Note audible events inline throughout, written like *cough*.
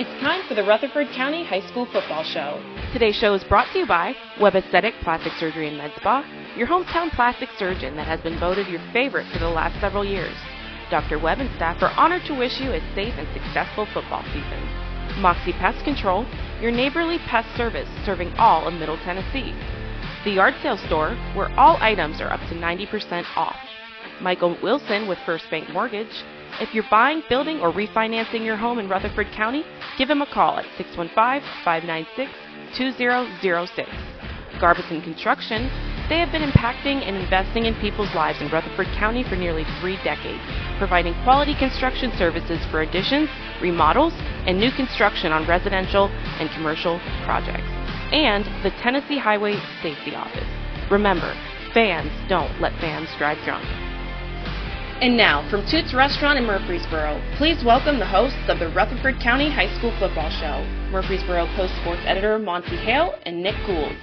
It's time for the Rutherford County High School Football Show. Today's show is brought to you by Webb Aesthetic Plastic Surgery and Med Spa, your hometown plastic surgeon that has been voted your favorite for the last several years. Dr. Webb and staff are honored to wish you a safe and successful football season. Moxie Pest Control, your neighborly pest service serving all of Middle Tennessee. The Yard Sale Store, where all items are up to 90% off. Michael Wilson with First Bank Mortgage. If you're buying, building, or refinancing your home in Rutherford County, give him a call at 615 596 2006. Garbison Construction, they have been impacting and investing in people's lives in Rutherford County for nearly three decades, providing quality construction services for additions, remodels, and new construction on residential and commercial projects. And the Tennessee Highway Safety Office. Remember, fans don't let fans drive drunk. And now, from Toots Restaurant in Murfreesboro, please welcome the hosts of the Rutherford County High School Football Show, Murfreesboro Post Sports Editor Monty Hale and Nick Gould.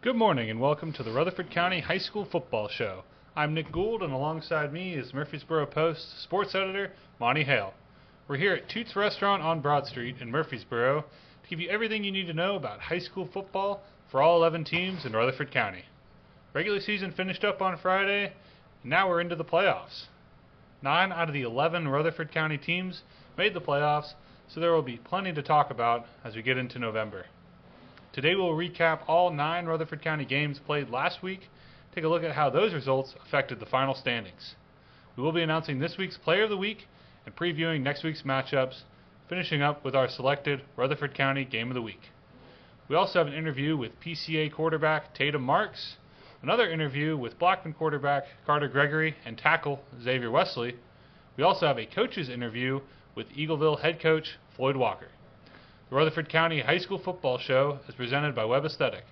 Good morning and welcome to the Rutherford County High School Football Show. I'm Nick Gould and alongside me is Murfreesboro Post Sports Editor Monty Hale. We're here at Toots Restaurant on Broad Street in Murfreesboro to give you everything you need to know about high school football for all 11 teams in Rutherford County. Regular season finished up on Friday, and now we're into the playoffs. Nine out of the 11 Rutherford County teams made the playoffs, so there will be plenty to talk about as we get into November. Today we'll recap all nine Rutherford County games played last week, take a look at how those results affected the final standings. We will be announcing this week's Player of the Week and previewing next week's matchups, finishing up with our selected Rutherford County Game of the Week. We also have an interview with PCA quarterback Tatum Marks, another interview with Blackman quarterback Carter Gregory and tackle Xavier Wesley. We also have a coach's interview with Eagleville head coach Floyd Walker. The Rutherford County High School Football Show is presented by Webb Aesthetic,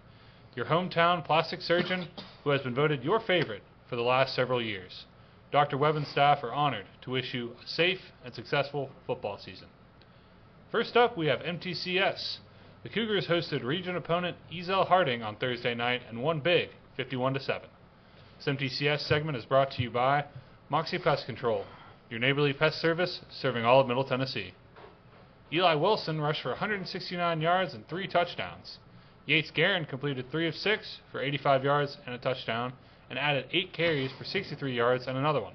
your hometown plastic surgeon who has been voted your favorite for the last several years. Dr. Webb and staff are honored to wish you a safe and successful football season. First up, we have MTCS. The Cougars hosted region opponent Ezell Harding on Thursday night and won big, 51 to 7. This MTCS segment is brought to you by Moxie Pest Control, your neighborly pest service serving all of Middle Tennessee. Eli Wilson rushed for 169 yards and three touchdowns. Yates Guerin completed three of six for 85 yards and a touchdown, and added eight carries for 63 yards and another one.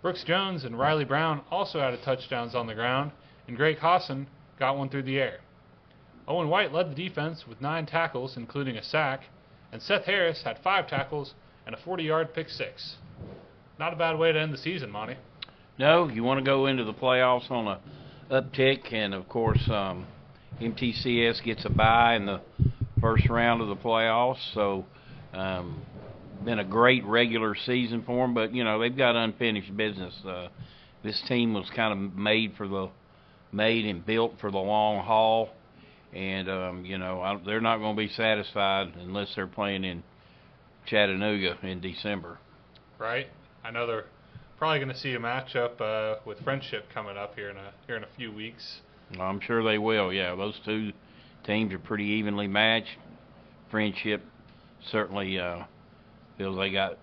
Brooks Jones and Riley Brown also added touchdowns on the ground, and Greg Hassan got one through the air. Owen White led the defense with nine tackles, including a sack, and Seth Harris had five tackles and a 40-yard pick six. Not a bad way to end the season, Monty. No, you want to go into the playoffs on a uptick, and of course, um, MTCS gets a bye in the first round of the playoffs. So, um, been a great regular season for them, but you know they've got unfinished business. Uh, this team was kind of made for the made and built for the long haul, and um, you know I, they're not going to be satisfied unless they're playing in Chattanooga in December. Right. I know they're probably going to see a matchup uh, with Friendship coming up here in a here in a few weeks. I'm sure they will. Yeah, those two teams are pretty evenly matched. Friendship certainly uh, feels they got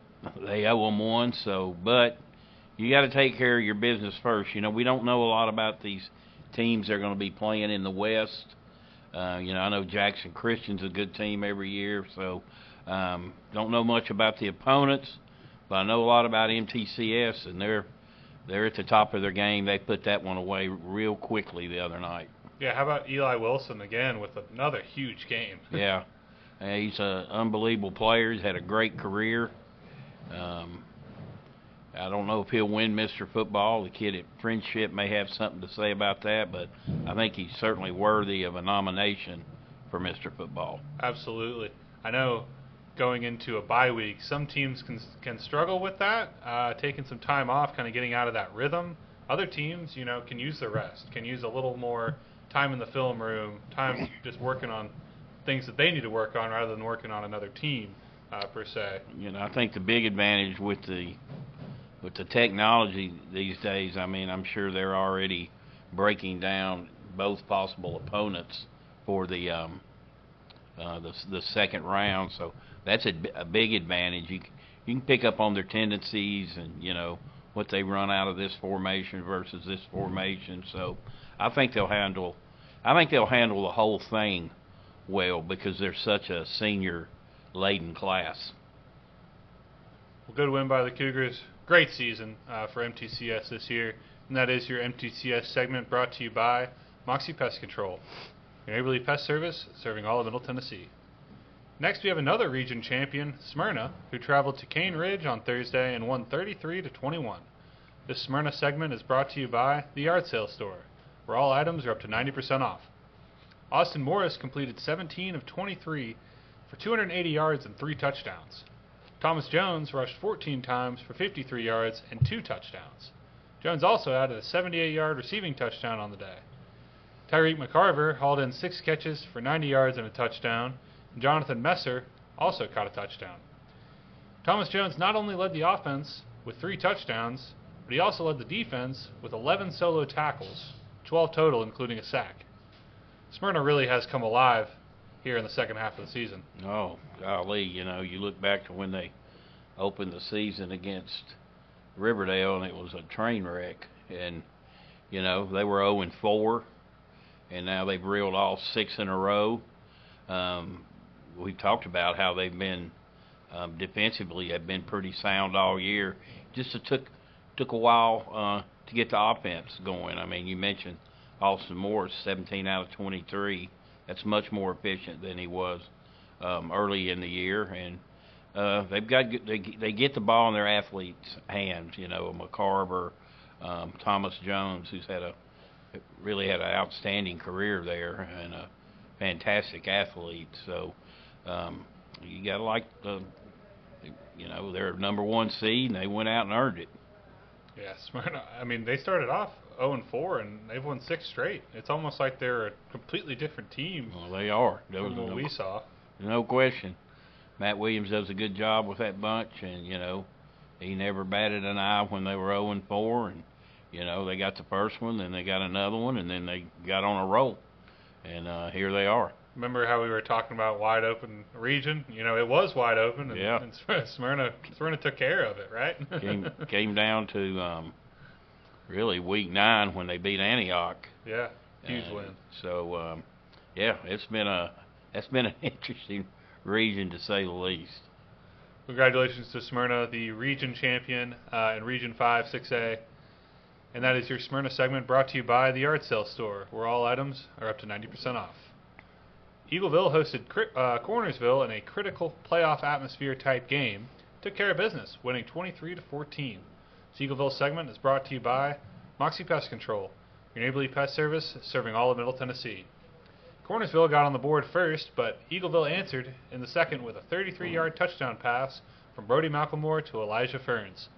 they owe them one. So, but you got to take care of your business first. You know, we don't know a lot about these teams they're going to be playing in the West. Uh, you know, I know Jackson Christian's a good team every year, so um, don't know much about the opponents, but I know a lot about MTCS, and they're they're at the top of their game. They put that one away real quickly the other night. Yeah, how about Eli Wilson again with another huge game? *laughs* yeah, he's an unbelievable player. He's had a great career. Um, I don't know if he'll win Mr. Football. The kid at Friendship may have something to say about that, but I think he's certainly worthy of a nomination for Mr. Football. Absolutely. I know going into a bye week, some teams can can struggle with that, uh, taking some time off, kind of getting out of that rhythm. Other teams, you know, can use the rest, can use a little more time in the film room, time just working on things that they need to work on rather than working on another team uh, per se. You know, I think the big advantage with the with the technology these days, I mean, I'm sure they're already breaking down both possible opponents for the um, uh, the the second round. So that's a, a big advantage. You you can pick up on their tendencies and you know what they run out of this formation versus this formation. So I think they'll handle I think they'll handle the whole thing well because they're such a senior laden class. Well, good win by the Cougars. Great season uh, for MTCS this year, and that is your MTCS segment brought to you by Moxie Pest Control, your neighborly pest service serving all of Middle Tennessee. Next, we have another region champion, Smyrna, who traveled to Cane Ridge on Thursday and won 33 to 21. This Smyrna segment is brought to you by the Yard Sale Store, where all items are up to 90% off. Austin Morris completed 17 of 23 for 280 yards and three touchdowns. Thomas Jones rushed 14 times for 53 yards and two touchdowns. Jones also added a 78 yard receiving touchdown on the day. Tyreek McCarver hauled in six catches for 90 yards and a touchdown, and Jonathan Messer also caught a touchdown. Thomas Jones not only led the offense with three touchdowns, but he also led the defense with 11 solo tackles, 12 total, including a sack. Smyrna really has come alive here in the second half of the season. Oh, golly, you know, you look back to when they opened the season against Riverdale and it was a train wreck and you know, they were 0 and 4 and now they've reeled off six in a row. Um we've talked about how they've been um defensively have been pretty sound all year. Just it took took a while uh to get the offense going. I mean, you mentioned Austin Morris 17 out of 23 that's much more efficient than he was um, early in the year, and uh, they've got they they get the ball in their athletes' hands. You know, McCarver, um, Thomas Jones, who's had a really had an outstanding career there and a fantastic athlete. So um, you got to like the, you know, they're number one seed and they went out and earned it. Yeah, Smyrna. I mean, they started off 0 and 4, and they've won six straight. It's almost like they're a completely different team. Well, they are. From was what no, we saw. no question. Matt Williams does a good job with that bunch, and you know, he never batted an eye when they were 0 and 4, and you know they got the first one, then they got another one, and then they got on a roll, and uh, here they are. Remember how we were talking about wide open region? You know, it was wide open, and, Yeah. and Smyrna Smyrna took care of it, right? Came came down to um, really week nine when they beat Antioch. yeah, huge And win. So um, yeah, it's been a it's been *laughs* an interesting region to say the least. Congratulations to Smyrna, the region champion uh, in Region 5 6A. And that is your Smyrna segment brought to you by the Yard Sale Store, where all items are up to 90% off. Eagleville hosted uh, Cornersville in a critical playoff atmosphere type game. Took care of business, winning 23 to 14. This Eagleville segment is brought to you by Moxie Pest Control, your neighborly pest service serving all of Middle Tennessee. Cornersville got on the board first, but Eagleville answered in the second with a 33 yard mm-hmm. touchdown pass from Brody Malcolmore to Elijah Ferns.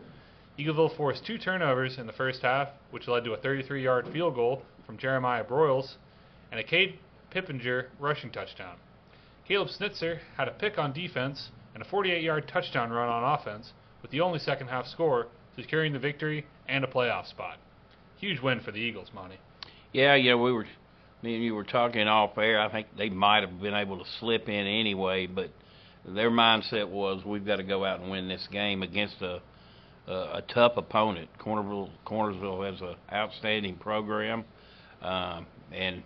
Eagleville forced two turnovers in the first half, which led to a 33 yard field goal from Jeremiah Broyles and a Cade Pippinger rushing touchdown. Caleb Snitzer had a pick on defense and a 48 yard touchdown run on offense, with the only second half score securing the victory and a playoff spot. Huge win for the Eagles, Monty. Yeah, yeah, we were me and you were talking off air. I think they might have been able to slip in anyway, but their mindset was we've got to go out and win this game against a a, a tough opponent. Cornerville Cornersville has an outstanding program, um, and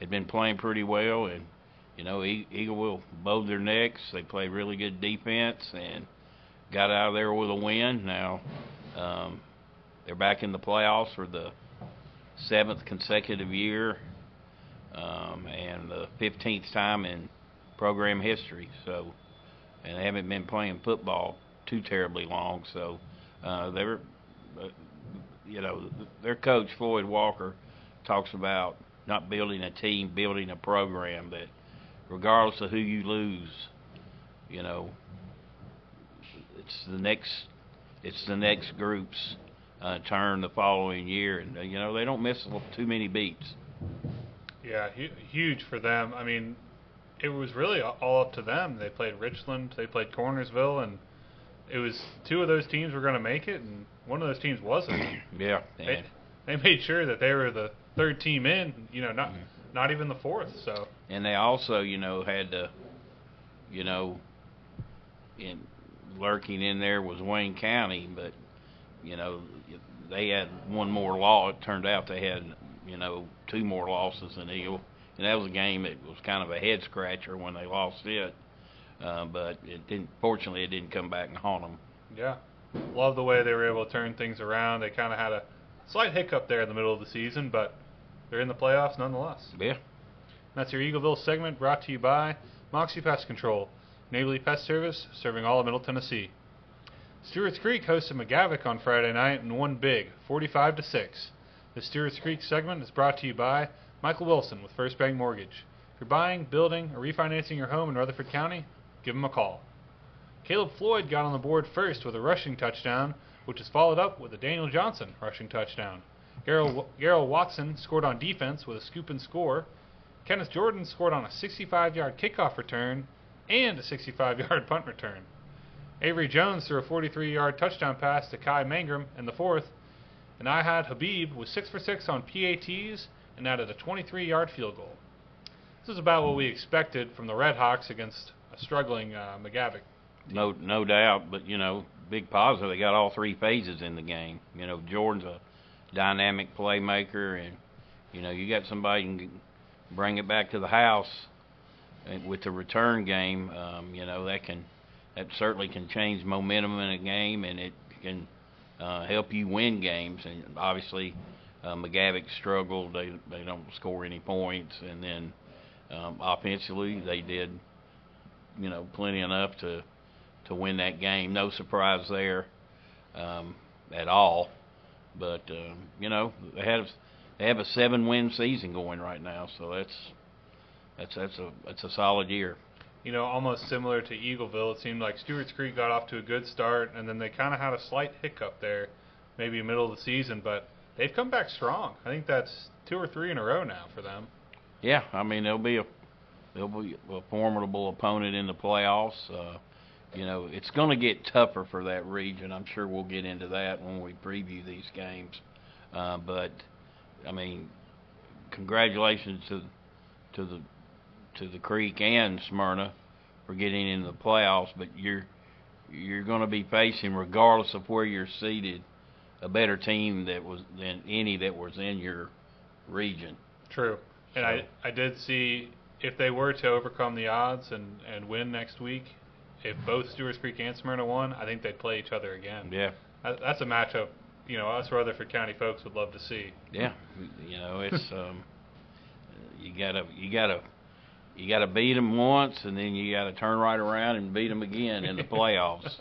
had been playing pretty well. And you know, E- will bowed their necks. They play really good defense and got out of there with a win. Now um, they're back in the playoffs for the seventh consecutive year um, and the 15th time in program history. So, and they haven't been playing football too terribly long. So, uh, they were, uh, you know, their coach Floyd Walker talks about not building a team, building a program that, regardless of who you lose, you know, it's the next, it's the next group's uh, turn the following year, and uh, you know they don't miss too many beats. Yeah, hu- huge for them. I mean, it was really all up to them. They played Richland, they played Cornersville, and it was two of those teams were going to make it, and one of those teams wasn't. *clears throat* Yeah, they, they made sure that they were the third team in. You know, not Mhm. not even the fourth. So and they also, you know, had to, you know, in lurking in there was Wayne County, but you know, they had one more loss. It turned out they had, you know, two more losses than Eagle, and that was a game that was kind of a head scratcher when they lost it. Uh, but it didn't. Fortunately, it didn't come back and haunt them. Yeah, love the way they were able to turn things around. They kind of had a slight hiccup there in the middle of the season, but they're in the playoffs nonetheless. Yeah. That's your Eagleville segment brought to you by Moxie Pest Control, Neighborly Pest Service, serving all of Middle Tennessee. Stewart's Creek hosted McGavock on Friday night and won big, 45 to 6. The Stewart's Creek segment is brought to you by Michael Wilson with First Bank Mortgage. If you're buying, building, or refinancing your home in Rutherford County, give him a call. Caleb Floyd got on the board first with a rushing touchdown, which is followed up with a Daniel Johnson rushing touchdown. Garrell Watson scored on defense with a scoop and score. Kenneth Jordan scored on a 65 yard kickoff return and a 65 yard punt return. Avery Jones threw a 43 yard touchdown pass to Kai Mangrum in the fourth, and Ihad Habib was 6 for 6 on PATs and added a 23 yard field goal. This is about what we expected from the Red Hawks against a struggling uh, McGavock. No, no doubt, but you know, big positive. They got all three phases in the game. You know, Jordan's a dynamic playmaker, and you know, you got somebody can bring it back to the house with the return game. Um, you know, that can that certainly can change momentum in a game, and it can uh, help you win games. And obviously, uh, McGavock struggled; they they don't score any points, and then um, offensively they did, you know, plenty enough to to win that game. No surprise there um, at all. But uh, you know, they have they have a seven win season going right now, so that's that's that's a that's a solid year you know, almost similar to Eagleville. It seemed like Stewart's Creek got off to a good start, and then they kind of had a slight hiccup there, maybe middle of the season, but they've come back strong. I think that's two or three in a row now for them. Yeah, I mean they'll be a they'll be a formidable opponent in the playoffs. Uh, you know, it's going to get tougher for that region. I'm sure we'll get into that when we preview these games. Uh, but I mean, congratulations to to the to the Creek and Smyrna for getting into the playoffs, but you're you're going to be facing, regardless of where you're seated, a better team that was than any that was in your region. True, and so. I I did see if they were to overcome the odds and and win next week, if both Stewart's Creek and Smyrna won, I think they'd play each other again. Yeah, that's a matchup. You know, us Rutherford County folks would love to see. Yeah, you know, it's *laughs* um, you gotta you gotta you got to beat them once, and then you got to turn right around and beat them again in the *laughs* playoffs.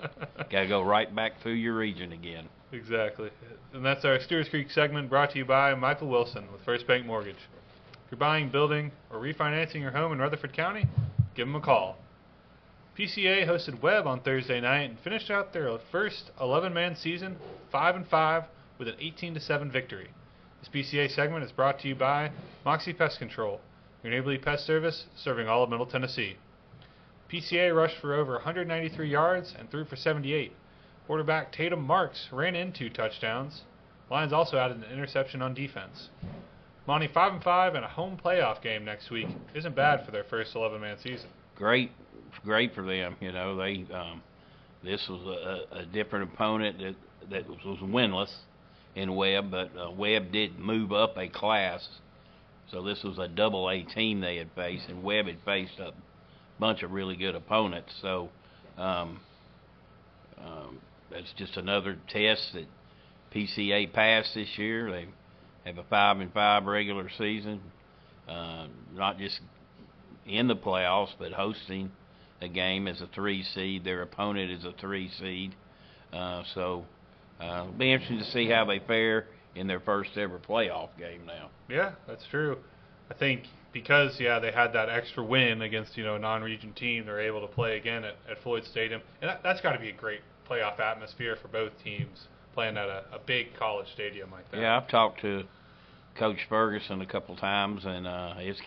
got to go right back through your region again. Exactly. And that's our Stewart's Creek segment brought to you by Michael Wilson with First Bank Mortgage. If you're buying, building, or refinancing your home in Rutherford County, give them a call. PCA hosted Webb on Thursday night and finished out their first 11-man season 5 and 5 with an 18 7 victory. This PCA segment is brought to you by Moxie Pest Control your neighborly pest service serving all of Middle Tennessee. PCA rushed for over 193 yards and threw for 78. Quarterback Tatum Marks ran in two touchdowns. Lions also added an interception on defense. Monty 5 and 5 and a home playoff game next week isn't bad for their first 11 man season. Great, great for them. You know, they um, this was a, a different opponent that that was, was winless in Webb, but uh, Webb did move up a class so this was a double A team they had faced, and Webb had faced a bunch of really good opponents. So um, um, that's just another test that PCA passed this year. They have a five and five regular season, uh, not just in the playoffs, but hosting a game as a three seed. Their opponent is a three seed. Uh, so uh, it'll be interesting to see how they fare in their first ever playoff game now. Yeah, that's true. I think because yeah they had that extra win against you know a non-region team, they're able to play again at, at Floyd Stadium, and that, that's got to be a great playoff atmosphere for both teams playing at a, a big college stadium like that. Yeah, I've talked to Coach Ferguson a couple times, and uh, his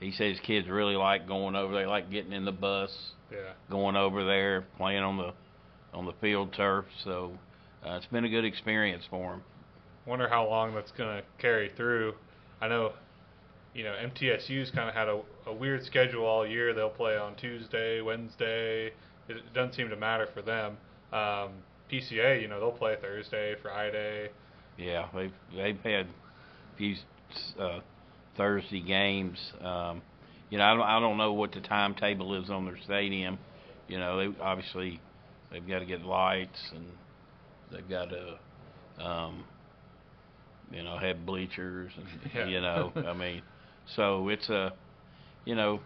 he says kids really like going over. They like getting in the bus, yeah, going over there, playing on the on the field turf. So uh, it's been a good experience for them wonder how long that's going to carry through. I know, you know, MTSU's kind of had a, a weird schedule all year. They'll play on Tuesday, Wednesday. It, it doesn't seem to matter for them. Um, PCA, you know, they'll play Thursday, Friday. Yeah, they've they've had a few uh, Thursday games. Um, you know, I don't, I don't know what the timetable is on their stadium. You know, they obviously they've got to get lights and they've got to, um, you know, have bleachers and *laughs* Yeah. you know, I mean, so it's a, you know,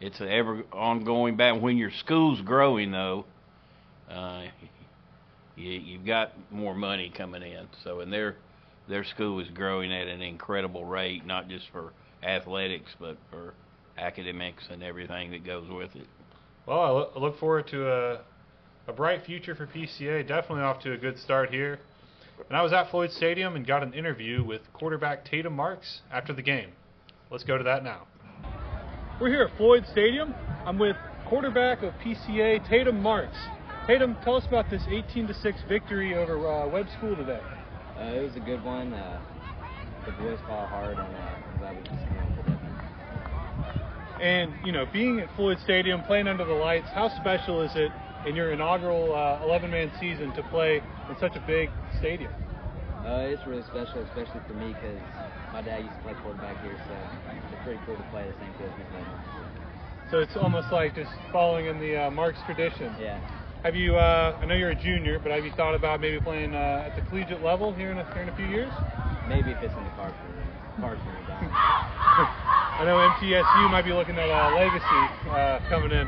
it's a ever ongoing battle. When your school's growing, though, uh, you, you've got more money coming in. So, and their their school is growing at an incredible rate, not just for athletics, but for academics and everything that goes with it. Well, I look forward to a, a bright future for PCA. Definitely off to a good start here. And I was at Floyd Stadium and got an interview with quarterback Tatum Marks after the game. Let's go to that now. We're here at Floyd Stadium. I'm with quarterback of PCA Tatum Marks. Tatum, tell us about this 18 to 6 victory over uh, Webb School today. Uh, it was a good one. Uh, the boys fought hard, and uh, I'm glad we just came up with it. And you know, being at Floyd Stadium, playing under the lights, how special is it in your inaugural 11-man season to play in such a big stadium? Uh, it's really special, especially for me, because my dad used to play quarterback here, so it's pretty cool to play the same field he played on. So it's almost like just following in the uh, Marks tradition. Yeah. Have you? Uh, I know you're a junior, but have you thought about maybe playing uh, at the collegiate level here in a, here in a few years? Maybe if it's in the cards for *laughs* I know MTSU might be looking at uh, legacy uh, coming in,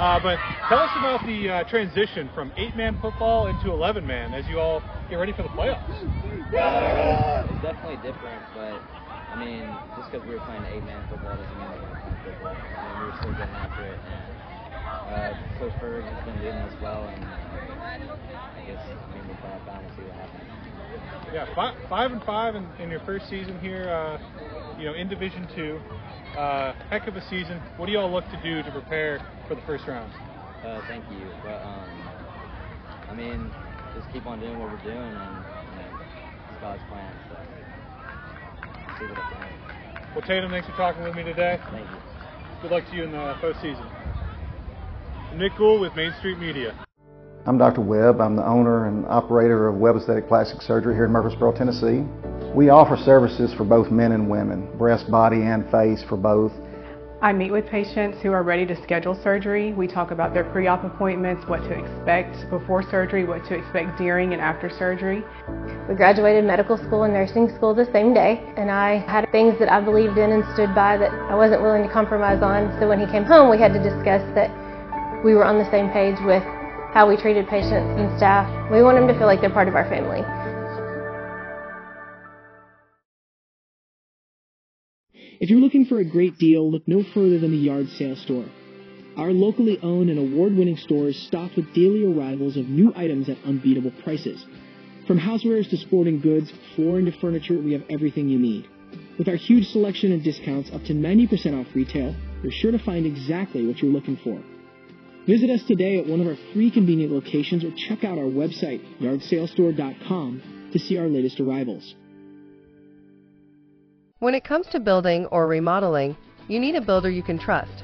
uh, but tell us about the uh, transition from eight-man football into 11-man as you all get ready for the playoffs. Uh, it's definitely different, but I mean, just because we were playing eight-man football doesn't mean we're to football. I mean, we were still getting after it, and uh, Coach Berg has been leading us well, and I guess I mean we'll play out and see what happens. Yeah, five, five and five in, in your first season here. Uh, you know, in Division Two, uh, heck of a season. What do y'all look to do to prepare for the first round? Uh, thank you, but um, I mean, just keep on doing what we're doing, and you know, it's God's plan. So see what happens. Well, Tatum, thanks for talking with me today. Thank you. Good luck to you in the postseason. Nick Gould with Main Street Media. I'm Dr. Webb. I'm the owner and operator of Webb Aesthetic Plastic Surgery here in Murfreesboro, Tennessee. We offer services for both men and women, breast, body, and face for both. I meet with patients who are ready to schedule surgery. We talk about their pre-op appointments, what to expect before surgery, what to expect during and after surgery. We graduated medical school and nursing school the same day, and I had things that I believed in and stood by that I wasn't willing to compromise on. So when he came home, we had to discuss that we were on the same page with how we treated patients and staff. We want them to feel like they're part of our family. If you're looking for a great deal, look no further than the Yard Sale Store. Our locally owned and award-winning store is stocked with daily arrivals of new items at unbeatable prices. From housewares to sporting goods, flooring to furniture, we have everything you need. With our huge selection and discounts up to 90% off retail, you're sure to find exactly what you're looking for. Visit us today at one of our three convenient locations or check out our website, yardsalestore.com, to see our latest arrivals. When it comes to building or remodeling, you need a builder you can trust.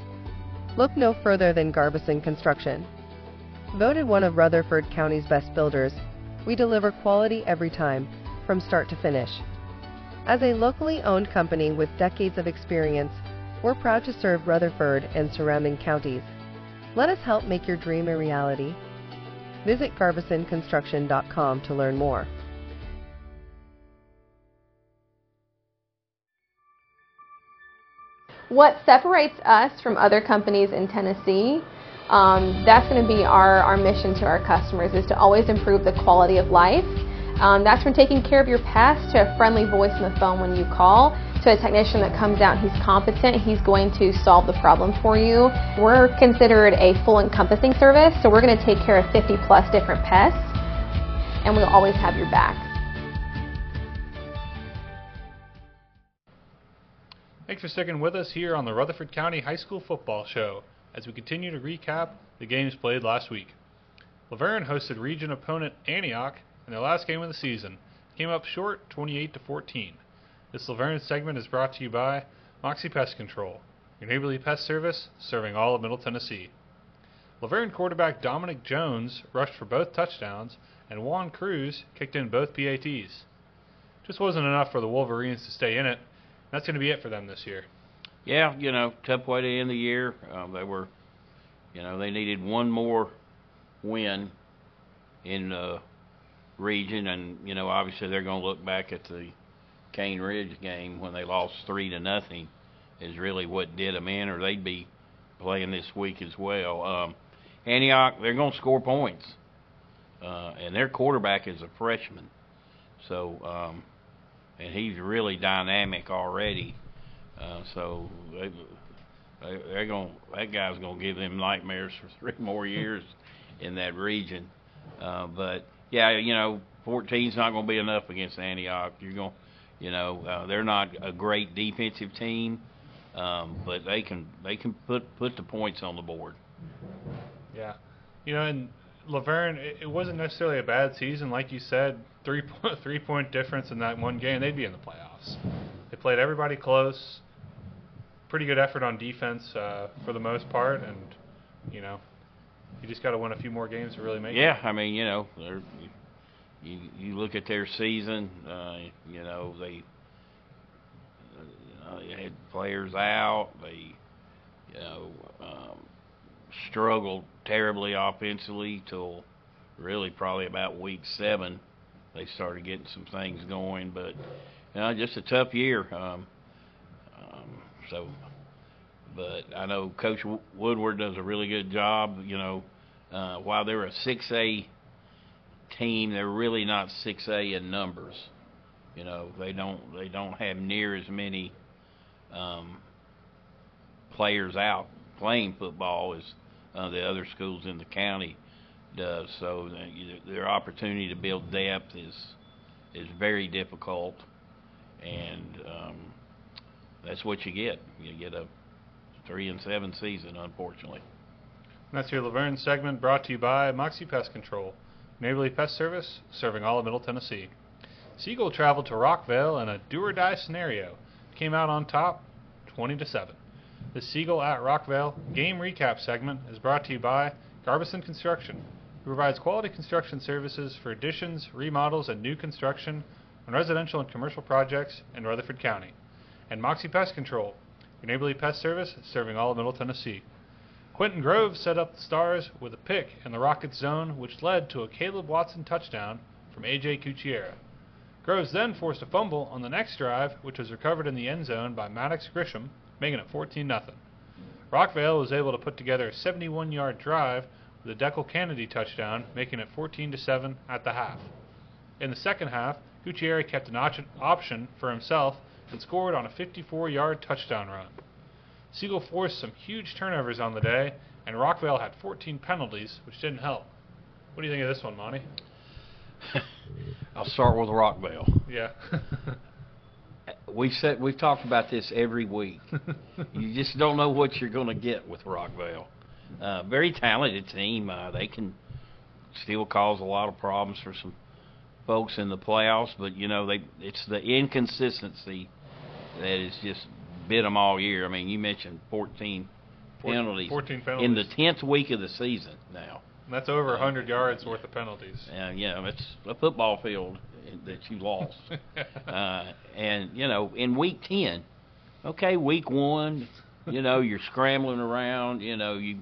Look no further than Garbison Construction. Voted one of Rutherford County's best builders, we deliver quality every time, from start to finish. As a locally owned company with decades of experience, we're proud to serve Rutherford and surrounding counties. Let us help make your dream a reality. Visit GarbisonConstruction.com to learn more. What separates us from other companies in Tennessee, um, that's going to be our, our mission to our customers is to always improve the quality of life. Um, that's from taking care of your pest to a friendly voice on the phone when you call to a technician that comes out he's competent he's going to solve the problem for you we're considered a full encompassing service so we're going to take care of 50 plus different pests and we'll always have your back Thanks for sticking with us here on the Rutherford County High School Football Show as we continue to recap the games played last week. La Vergne hosted region opponent Antioch in their last game of the season, came up short 28 to 14. This La Vergne segment is brought to you by Moxie Pest Control, your neighborly pest service serving all of Middle Tennessee. La Vergne quarterback Dominic Jones rushed for both touchdowns, and Juan Cruz kicked in both PATs. Just wasn't enough for the Wolverines to stay in it. That's going to be it for them this year. Yeah, you know, tough way to end the year. Um, they were, you know, they needed one more win in the region, and you know, obviously they're going to look back at the Cane Ridge game when they lost three to nothing, is really what did them in, or they'd be playing this week as well. Um, Antioch, they're going to score points, uh, and their quarterback is a freshman, so um, and he's really dynamic already. Uh, so they, they, they're going that guy's going to give them nightmares *laughs* for three more years in that region. Uh, but yeah, you know, 14's not going to be enough against Antioch. You're going, you know, uh, they're not a great defensive team, um, but they can they can put put the points on the board. Yeah, you know, and La Vergne, it, it wasn't necessarily a bad season, like you said. Three point *laughs* three point difference in that one game, they'd be in the playoffs. They played everybody close. Pretty good effort on defense uh, for the most part, and you know, you just got to win a few more games to really make Yeah, it. I mean, you know, they're, you you look at their season. Uh, you know, they uh, they had players out. They you know um, struggled terribly offensively till really probably about week seven. They started getting some things going, but you know, just a tough year. Um, um, so, but I know Coach Woodward does a really good job. You know, uh, while they're a six A team, they're really not six A in numbers. You know, they don't they don't have near as many um, players out playing football as uh, the other schools in the county does. So their opportunity to build depth is is very difficult, and um, that's what you get. You get a three and seven season, unfortunately. That's your La Vergne segment brought to you by Moxie Pest Control, neighborly pest service serving all of Middle Tennessee. Siegel traveled to Rockvale in a do or die scenario. Came out on top, 20 to 7. The Siegel at Rockvale game recap segment is brought to you by Garbison Construction, who provides quality construction services for additions, remodels, and new construction on residential and commercial projects in Rutherford County. And Moxie Pest Control, your neighborly pest service serving all of Middle Tennessee. Quentin Groves set up the Stars with a pick in the Rockets zone, which led to a Caleb Watson touchdown from A.J. Cucchiera. Groves then forced a fumble on the next drive, which was recovered in the end zone by Maddox Grisham, making it 14 0. Rockvale was able to put together a 71 yard drive with a Deckel Kennedy touchdown, making it 14 7 at the half. In the second half, Cucchiera kept an option for himself and scored on a 54 yard touchdown run. Siegel forced some huge turnovers on the day, and Rockvale had 14 penalties, which didn't help. What do you think of this one, Monty? *laughs* I'll start with Rockvale. Yeah. *laughs* We said we've talked about this every week. *laughs* you just don't know what you're going to get with Rockvale. Uh, very talented team. Uh, they can still cause a lot of problems for some folks in the playoffs, but you know they it's the inconsistency that is just bit them all year. I mean, you mentioned 14 penalties 14 in the 10th week of the season now. That's over 100 yards worth of penalties. Uh, yeah, it's a football field that you lost. *laughs* uh, and you know, in week ten, okay, week one, you know, you're scrambling around. You know, you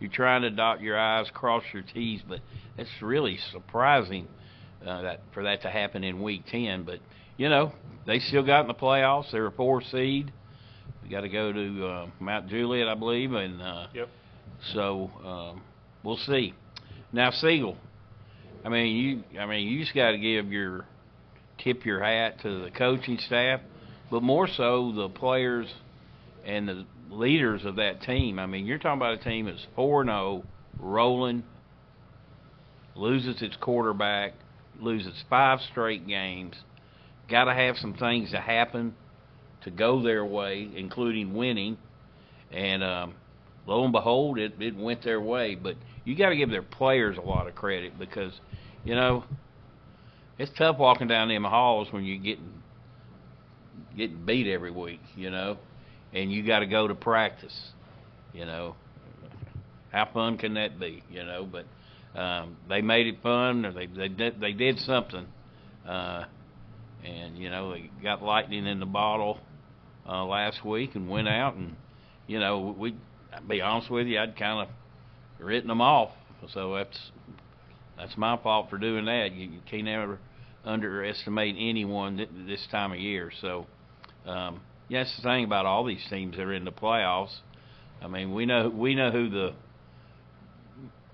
you're trying to dot your i's, cross your t's, but it's really surprising uh, that for that to happen in week ten. But you know, they still got in the playoffs. They're a four seed. We got to go to uh, Mount Juliet, I believe, and uh, Yep. so um, we'll see. Now Siegel, I mean you, I mean you just got to give your tip your hat to the coaching staff, but more so the players and the leaders of that team. I mean you're talking about a team that's 4-0, rolling, loses its quarterback, loses five straight games. Got to have some things to happen to go their way, including winning, and um, lo and behold, it, it went their way. But you got to give their players a lot of credit because, you know, it's tough walking down them halls when you're getting getting beat every week, you know, and you got to go to practice, you know. how fun can that be? You know, but um, they made it fun, or they they did they did something, uh, and you know they got lightning in the bottle uh, last week and went out and you know we. I'll be honest with you, I'd kind of written them off, so that's that's my fault for doing that. You, you can't ever underestimate anyone th- this time of year. So, um, yeah, that's the thing about all these teams that are in the playoffs. I mean, we know we know who the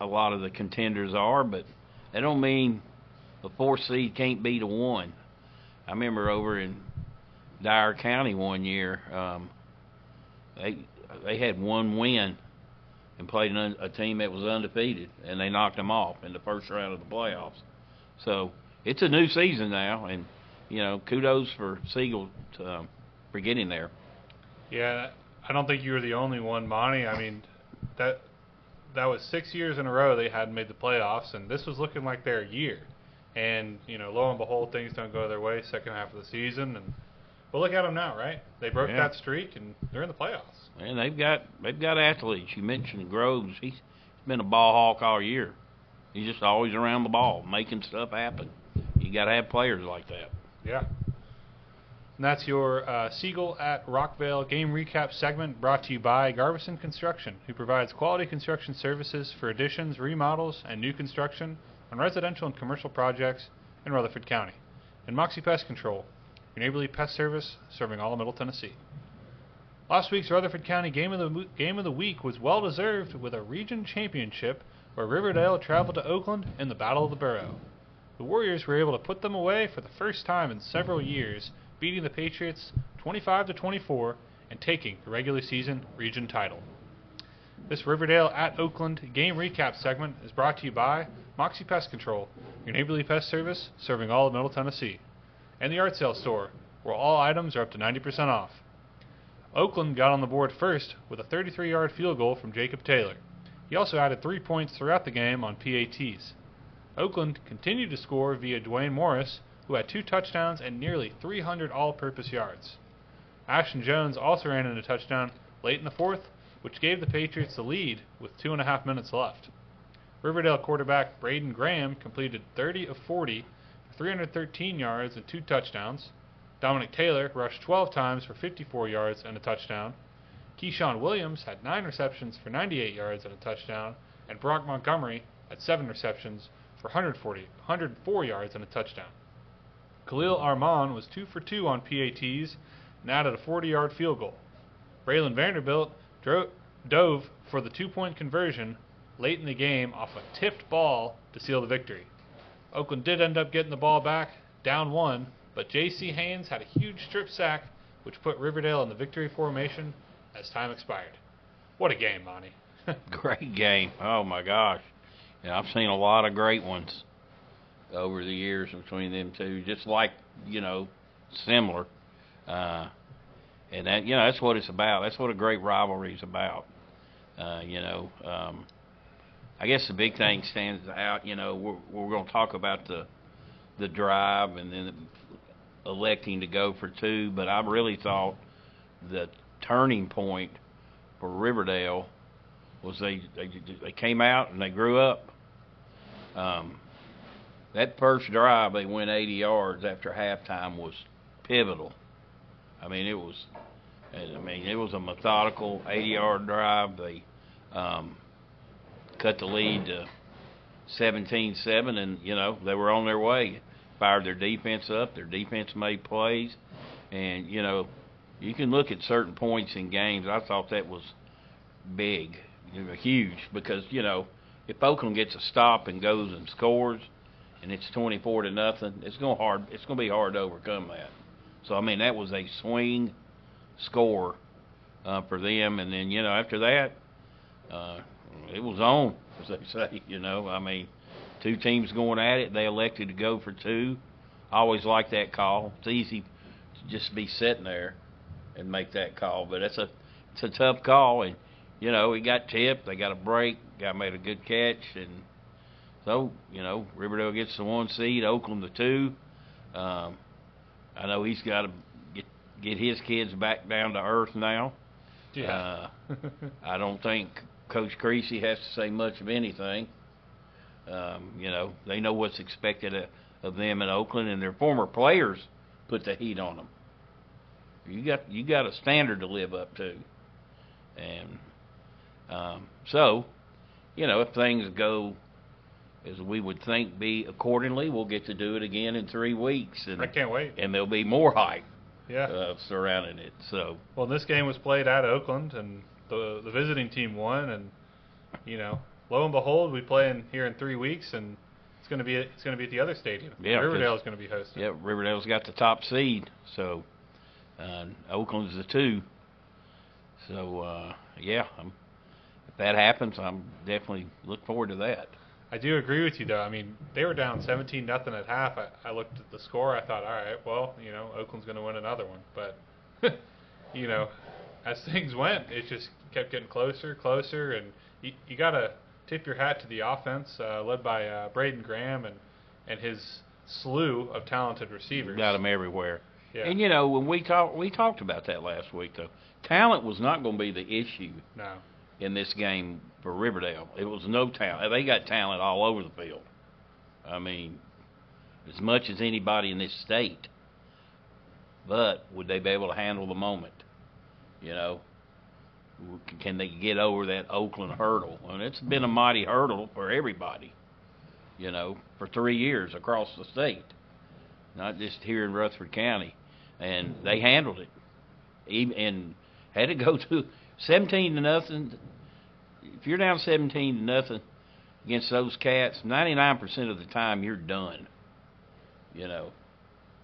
a lot of the contenders are, but that don't mean the four seed can't beat a one. I remember over in Dyer County one year, um, they they had one win and played an, a team that was undefeated, and they knocked them off in the first round of the playoffs. So it's a new season now, and you know, kudos for Siegel to, um, for getting there. Yeah, I don't think you were the only one, Monty. I mean, that that was six years in a row they hadn't made the playoffs, and this was looking like their year. And you know, lo and behold, things don't go their way second half of the season, and but look at them now, right? They broke Yeah. that streak, and they're in the playoffs. And they've got they've got athletes. You mentioned Groves. He's been a ball hawk all year. He's just always around the ball, making stuff happen. You got to have players like that. Yeah. And that's your uh, Siegel at Rockvale game recap segment brought to you by Garbison Construction, who provides quality construction services for additions, remodels, and new construction on residential and commercial projects in Rutherford County. And Moxie Pest Control, your neighborly pest service serving all of Middle Tennessee. Last week's Rutherford County Game of the Game of the Week was well deserved with a region championship where Riverdale traveled to Oakland in the Battle of the Boro. The Warriors were able to put them away for the first time in several years, beating the Patriots 25 to 24 and taking the regular season region title. This Riverdale at Oakland game recap segment is brought to you by Moxie Pest Control, your neighborly pest service serving all of Middle Tennessee, and the Yard Sale Store, where all items are up to 90% off. Oakland got on the board first with a 33 yard field goal from Jacob Taylor. He also added three points throughout the game on PATs. Oakland continued to score via Dwayne Morris, who had two touchdowns and nearly 300 all purpose yards. Ashton Jones also ran in a touchdown late in the fourth, which gave the Patriots the lead with two and a half minutes left. Riverdale quarterback Braden Graham completed 30 of 40 for 313 yards and two touchdowns. Dominic Taylor rushed 12 times for 54 yards and a touchdown. Keyshawn Williams had 9 receptions for 98 yards and a touchdown, and Brock Montgomery had 7 receptions for 140, 104 yards and a touchdown. Khalil Armand was 2 for 2 on PATs and added a 40 yard field goal. Braylon Vanderbilt dro- dove for the two point conversion late in the game off a tipped ball to seal the victory. Oakland did end up getting the ball back, down one, but J.C. Haynes had a huge strip sack, which put Riverdale in the victory formation as time expired. What a game, Monty. *laughs* Great game. Oh my gosh. Yeah, I've seen a lot of great ones over the years between them two. Just like you know, similar. Uh, and that you know that's what it's about. That's what a great rivalry is about. Uh, you know, um, I guess the big thing stands out. You know, we're, we're going to talk about the the drive and then electing to go for two. But I really thought the turning point for Riverdale was they they they came out and they grew up. Um, that first drive they went 80 yards after halftime was pivotal. I mean it was, I mean it was a methodical 80 yard drive. They um, cut the lead to 17-7, and you know they were on their way. Fired their defense up. Their defense made plays, and you know you can look at certain points in games. I thought that was big, huge, because you know if Oakland gets a stop and goes and scores, and it's 24 to nothing, it's going hard. It's going to be hard to overcome that. So I mean that was a swing score uh, for them, and then you know after that, uh, it was on, as they say. You know, I mean, two teams going at it. They elected to go for two. I always like that call. It's easy to just be sitting there and make that call, but it's a it's a tough call, and you know he got tipped. They got a break. Guy made a good catch, and so you know Riverdale gets the one seed, Oakland the two. Um, I know he's got to get get his kids back down to earth now. Yeah. Uh, I don't think Coach Creasy has to say much of anything. Um, you know, they know what's expected of, of them in Oakland, and their former players put the heat on them. You got you got a standard to live up to, and um, so, you know, if things go as we would think be accordingly, we'll get to do it again in three weeks, and I can't wait. and there'll be more hype Yeah. uh, surrounding it. So Well, this game was played at Oakland, and the the visiting team won, and you know, lo and behold, we play in here in three weeks, and it's going to be it's going to be at the other stadium. Yeah, 'cause- Riverdale is going to be hosting. yeah, Riverdale's got the top seed, so uh, Oakland's the two. So uh, yeah, I'm, if that happens, I'm definitely look forward to that. I do agree with you, though. I mean, they were down 17 nothing at half. I, I looked at the score. I thought, all right, well, you know, Oakland's going to win another one. But, *laughs* you know, as things went, it just kept getting closer, closer, and you, you got to tip your hat to the offense uh, led by uh, Braden Graham and and his slew of talented receivers. Got them everywhere. Yeah. And you know, when we talked, we talked about that last week. Though talent was not going to be the issue No. in this game for Riverdale. It was no talent. They got talent all over the field. I mean, as much as anybody in this state. But would they be able to handle the moment? You know, can they get over that Oakland hurdle? And it's been a mighty hurdle for everybody. You know, for three years across the state, not just here in Rutherford County, and they handled it. Even and had to go *laughs* to 17 to nothing if you're down 17 to nothing against those cats, 99% of the time you're done. You know,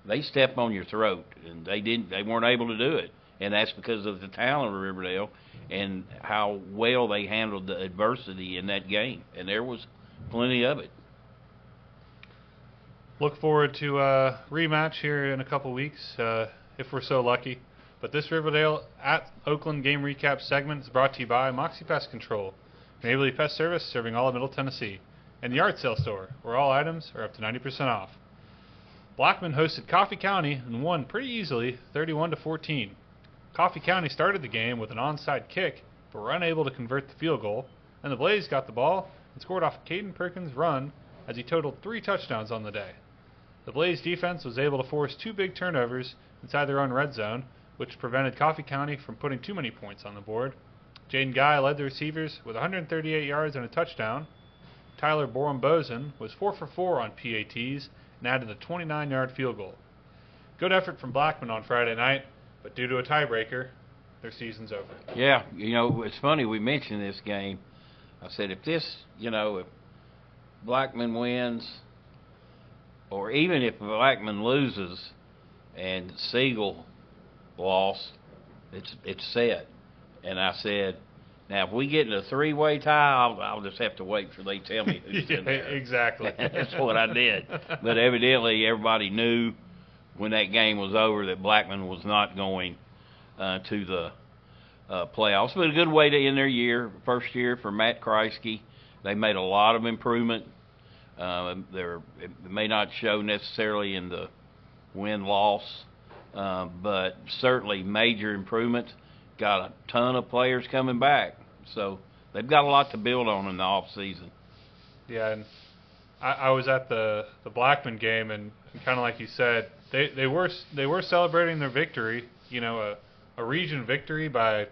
they step on your throat, and they didn't. They weren't able to do it, and that's because of the talent of Riverdale and how well they handled the adversity in that game. And there was plenty of it. Look forward to a rematch here in a couple weeks, uh, if we're so lucky. But this Riverdale at Oakland game recap segment is brought to you by Moxie Pest Control, an Abley Pest Service serving all of Middle Tennessee, and the Yard Sale Store, where all items are up to 90% off. Blackman hosted Coffee County and won pretty easily, 31 to 14. Coffee County started the game with an onside kick, but were unable to convert the field goal, and the Blaze got the ball and scored off Caden Perkins' run as he totaled three touchdowns on the day. The Blaze defense was able to force two big turnovers inside their own red zone, which prevented Coffee County from putting too many points on the board. Jaden Guy led the receivers with 138 yards and a touchdown. Tyler Borum Bozen was 4 for 4 on PATs and added a 29 yard field goal. Good effort from Blackman on Friday night, but due to a tiebreaker, their season's over. Yeah, you know, it's funny we mentioned this game. I said if this, you know, if Blackman wins, or even if Blackman loses and Siegel lost, it's it's set. And I said, now if we get in a three-way tie, I'll, I'll just have to wait till they tell me who's Yeah, *laughs* in there. exactly. *laughs* That's what I did. But evidently, everybody knew when that game was over that Blackman was not going uh, to the uh, playoffs. But a good way to end their year, first year for Matt Kreisky. They made a lot of improvement. Uh, they're, it may not show necessarily in the win loss, uh, but certainly major improvements. Got a ton of players coming back, so they've got a lot to build on in the off season. Yeah, and I, I was at the the Blackman game, and, and kind of like you said, they they were they were celebrating their victory. You know, a a region victory by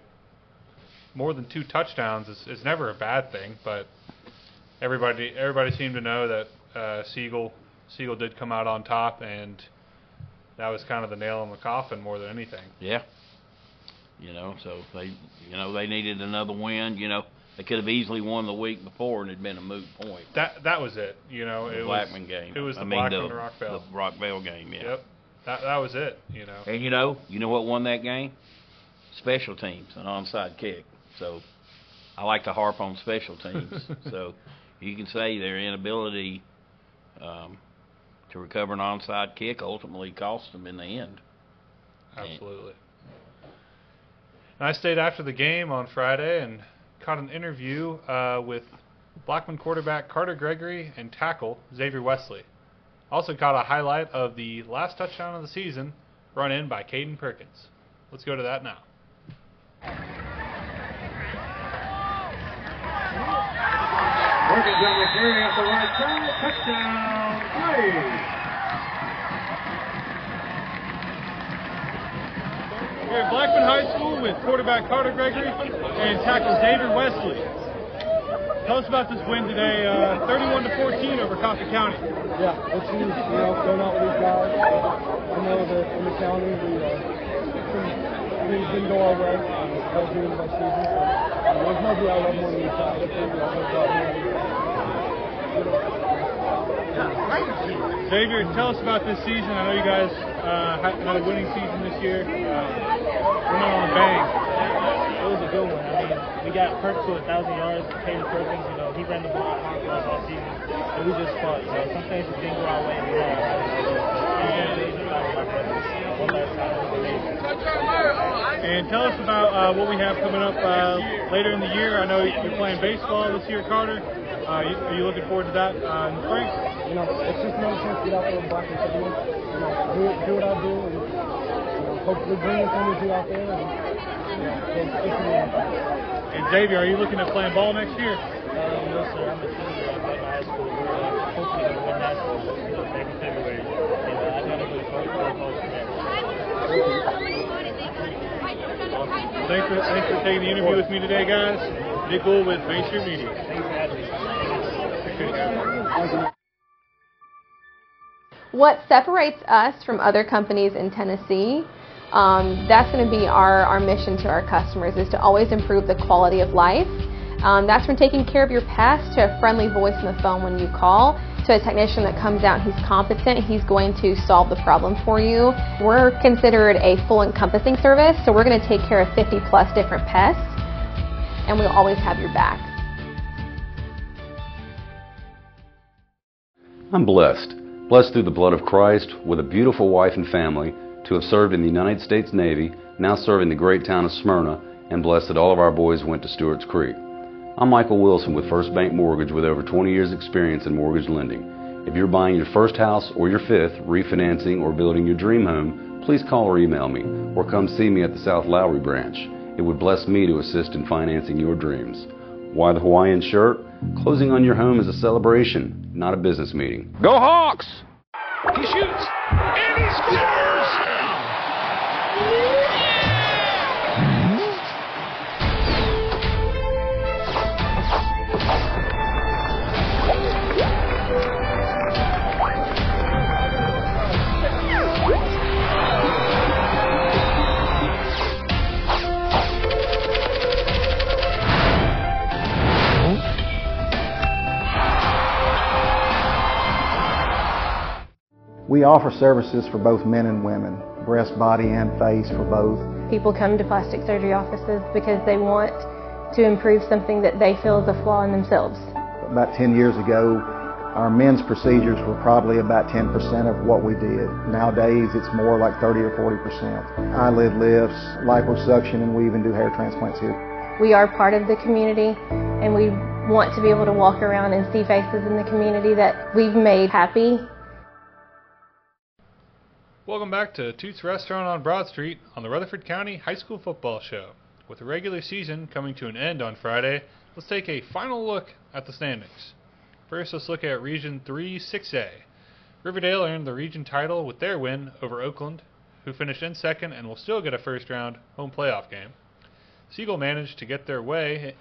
more than two touchdowns is, is never a bad thing. But everybody everybody seemed to know that uh, Siegel Siegel did come out on top, and that was kind of the nail in the coffin more than anything. Yeah. You know, so they, you know, they needed another win. You know, they could have easily won the week before and it'd been a moot point. That that was it. You know, The it Blackman was game. it was I the mean, Blackman the, Rockvale. The Rockvale game. Yeah. Yep, that that was it. You know. And you know, you know what won that game? Special teams, an onside kick. So I like to harp on special teams. *laughs* so you can say their inability um, to recover an onside kick ultimately cost them in the end. Absolutely. And I stayed after the game on Friday and caught an interview uh, with Blackman quarterback Carter Gregory and tackle Xavier Wesley. Also caught a highlight of the last touchdown of the season, run in by Caden Perkins. Let's go to that now. Perkins on the carry at the right side. Touchdown, Braves. We're at Blackman High School with quarterback Carter Gregory and tackle David Wesley. Tell us about this win today, uh, 31 to 14 over Coffee County. Yeah, it's huge. You know, going out with these guys. I know that in the county we uh, things didn't go our way. Um, that was the end of our season. So, um, there's nobody I love more than these guys. I think we all work. Xavier, tell us about this season. I know you guys uh, had had a winning season this year. Uh, went on a bang. It was a good one. I mean, we got Perks to a thousand yards. Taylor Perkins, you know, he ran the ball hard for us all season, and we just fought. You know, some things just didn't go our way. We had one last time. And tell us about uh, what we have coming up uh, later in the year. I know you're playing baseball this year, Carter. Uh, you, are you looking forward to that uh, in the spring? You know, it's just another chance to get out there and block and You know, do, do what I do, and you know, hopefully bring the energy out there. And, you know, it's, it's and Xavier, are you looking at playing ball next year? Uh, no, sir. I'm a senior at Blackman High School. We're uh, hopefully going to win nationals back in February. And uh, I got to really focus on coach Thanks for, thanks for taking the interview with me today, guys. Nick Gould with Main Street Media. Thanks for having me. What separates us from other companies in Tennessee, um, that's going to be our, our mission to our customers is to always improve the quality of life. Um, that's from taking care of your pest to a friendly voice on the phone when you call to a technician that comes out, he's competent, he's going to solve the problem for you. We're considered a full encompassing service, so we're going to take care of 50 plus different pests, and we'll always have your back. I'm blessed, blessed through the blood of Christ, with a beautiful wife and family, to have served in the United States Navy, now serving the great town of Smyrna, and blessed that all of our boys went to Stewart's Creek. I'm Michael Wilson with First Bank Mortgage with over 20 years experience in mortgage lending. If you're buying your first house or your fifth, refinancing or building your dream home, please call or email me, or come see me at the South Lowry branch. It would bless me to assist in financing your dreams. Why the Hawaiian shirt? Closing on your home is a celebration, not a business meeting. Go Hawks! He shoots, and he scores! We offer services for both men and women, breast, body, and face for both. People come to plastic surgery offices because they want to improve something that they feel is a flaw in themselves. About 10 years ago, our men's procedures were probably about 10% of what we did. Nowadays, it's more like 30 or 40%. Eyelid lifts, liposuction, and we even do hair transplants here. We are part of the community, and we want to be able to walk around and see faces in the community that we've made happy Welcome back to Toots Restaurant on Broad Street on the Rutherford County High School Football Show. With the regular season coming to an end on Friday, let's take a final look at the standings. First, let's look at Region 3 6A. Riverdale earned the region title with their win over Oakland, who finished in second and will still get a first round home playoff game. Siegel managed to get their way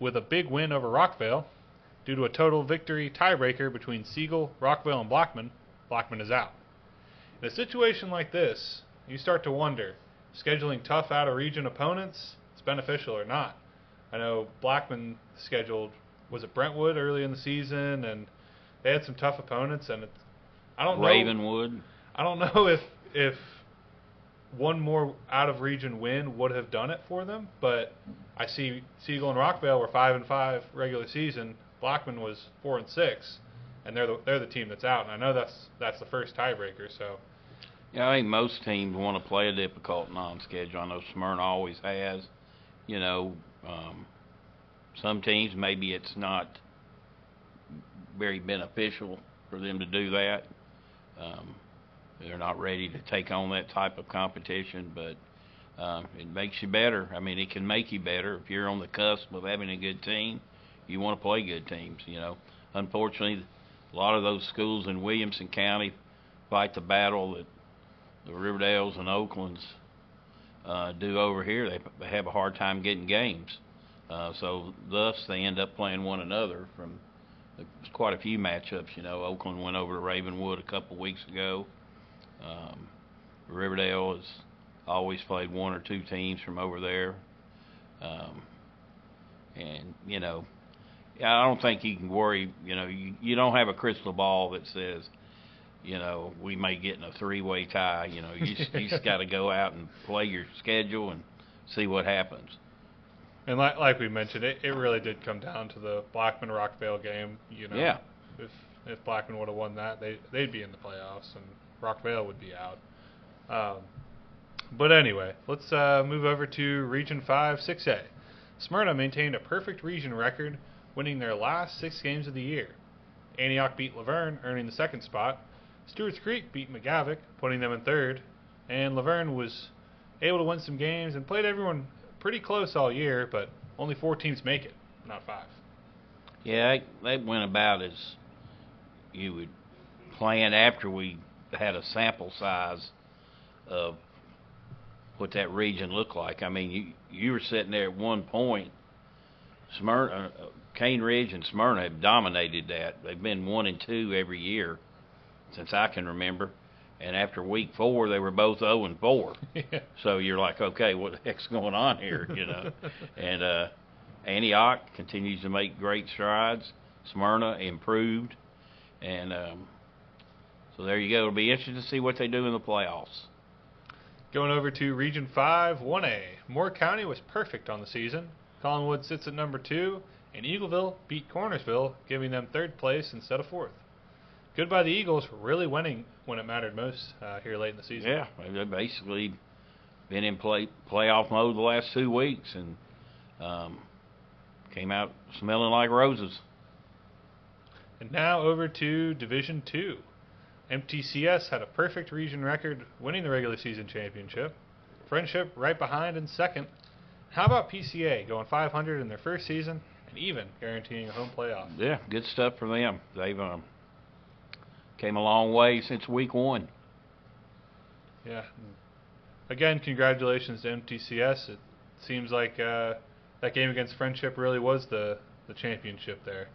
with a big win over Rockvale. Due to a total victory tiebreaker between Siegel, Rockvale, and Blackman, Blackman is out. In a situation like this, you start to wonder, scheduling tough out of region opponents, it's beneficial or not. I know Blackman scheduled was it Brentwood early in the season, and they had some tough opponents, and it's, I don't Ravenwood. know. Ravenwood. I don't know *laughs* if if one more out of region win would have done it for them, but I see Siegel and Rockvale were five and five regular season. Blackman was four and six, and they're the they're the team that's out. And I know that's that's the first tiebreaker, so yeah, I think most teams want to play a difficult non-schedule. I know Smyrna always has. You know, um, some teams maybe it's not very beneficial for them to do that. Um, they're not ready to take on that type of competition, but um, it makes you better. I mean, it can make you better if you're on the cusp of having a good team. you want to play good teams. You know, unfortunately, a lot of those schools in Williamson County fight the battle that the Riverdales and Oaklands uh, do over here. They, have a hard time getting games, uh, so thus they end up playing one another. From there's quite a few matchups. You know, Oakland went over to Ravenwood a couple weeks ago. Um, Riverdale has always played one or two teams from over there, um, and you know, I don't think you can worry. You know, you you don't have a crystal ball that says you know, we may get in a three-way tie. You know, you just, you just got to go out and play your schedule and see what happens. And like like we mentioned, it, it really did come down to the Blackman Rockvale game. You know, yeah. if if Blackman would have won that, they they'd be in the playoffs and Rockvale would be out. Um, but anyway, let's uh, move over to Region Five, Six A. Smyrna maintained a perfect region record, winning their last six games of the year. Antioch beat La Vergne, earning the second spot. Stewart's Creek beat McGavock, putting them in third, and La Vergne was able to win some games and played everyone pretty close all year, but only four teams make it, not five. Yeah, they, they went about as you would plan after we had a sample size of what that region looked like. I mean, you you were sitting there at one point. Smyrna, uh, Cane Ridge, and Smyrna have dominated that. They've been one and two every year since I can remember. And after week four, they were both 0 and 4. *laughs* yeah. So you're like, okay, what the heck's going on here? You know. *laughs* and uh, Antioch continues to make great strides. Smyrna improved, and um, so there you go. It'll be interesting to see what they do in the playoffs. Going over to Region 5, 1A. Moore County was perfect on the season. Collinwood sits at number two, and Eagleville beat Cornersville, giving them third place instead of fourth. Good by the Eagles, really winning when it mattered most uh, here late in the season. Yeah, they've basically been in play playoff mode the last two weeks and um, came out smelling like roses. And now over to Division Two. MTCS had a perfect region record, winning the regular season championship. Friendship right behind in second. How about PCA going 500 in their first season and even guaranteeing a home playoff? Yeah, good stuff for them. They've um, came a long way since week one. Yeah. Again, congratulations to MTCS. It seems like uh, that game against Friendship really was the the championship there.